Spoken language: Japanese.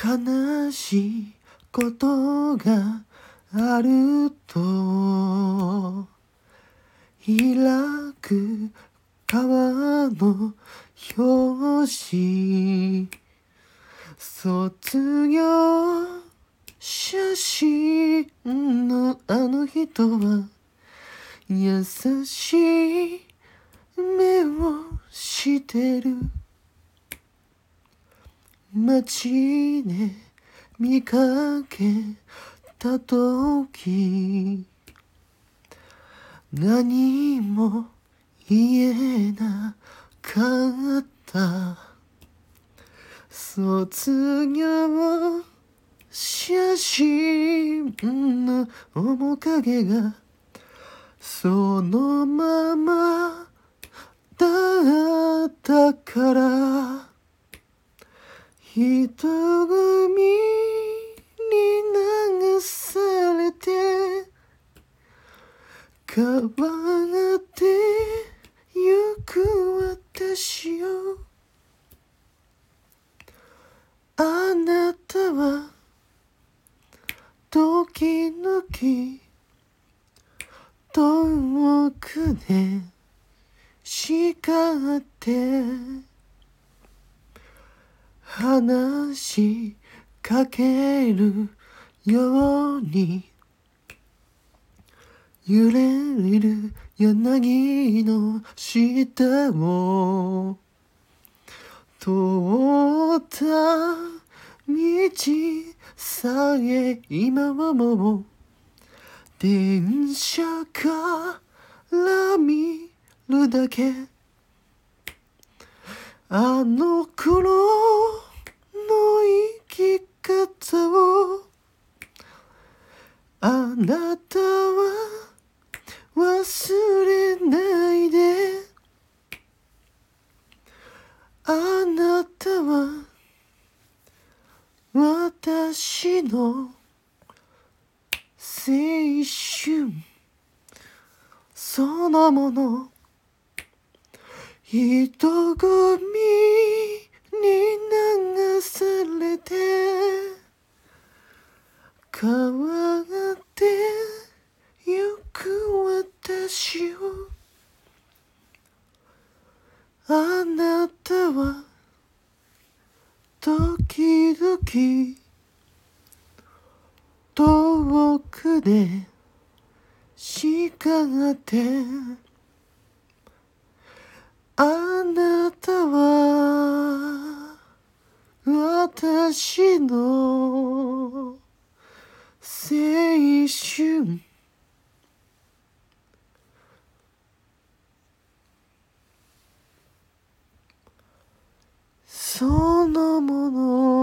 悲しいことがあると開く川の表紙卒業写真のあの人は優しい目をしてる。街で見かけた時何も言えなかった。卒業写真の面影がそのままだから人混みに流されて変わってゆく私をあなたは時々遠くで叱って話しかけるように。揺れる柳の下を。通った道さえ今はも。う電車から見るだけ。あの頃の生き方を。あなたは忘れないで。あなたは私の青春。そのもの。人混みに流されて変わってゆく私をあなたは時々遠くで叱ってあなたは私の青春。そのもの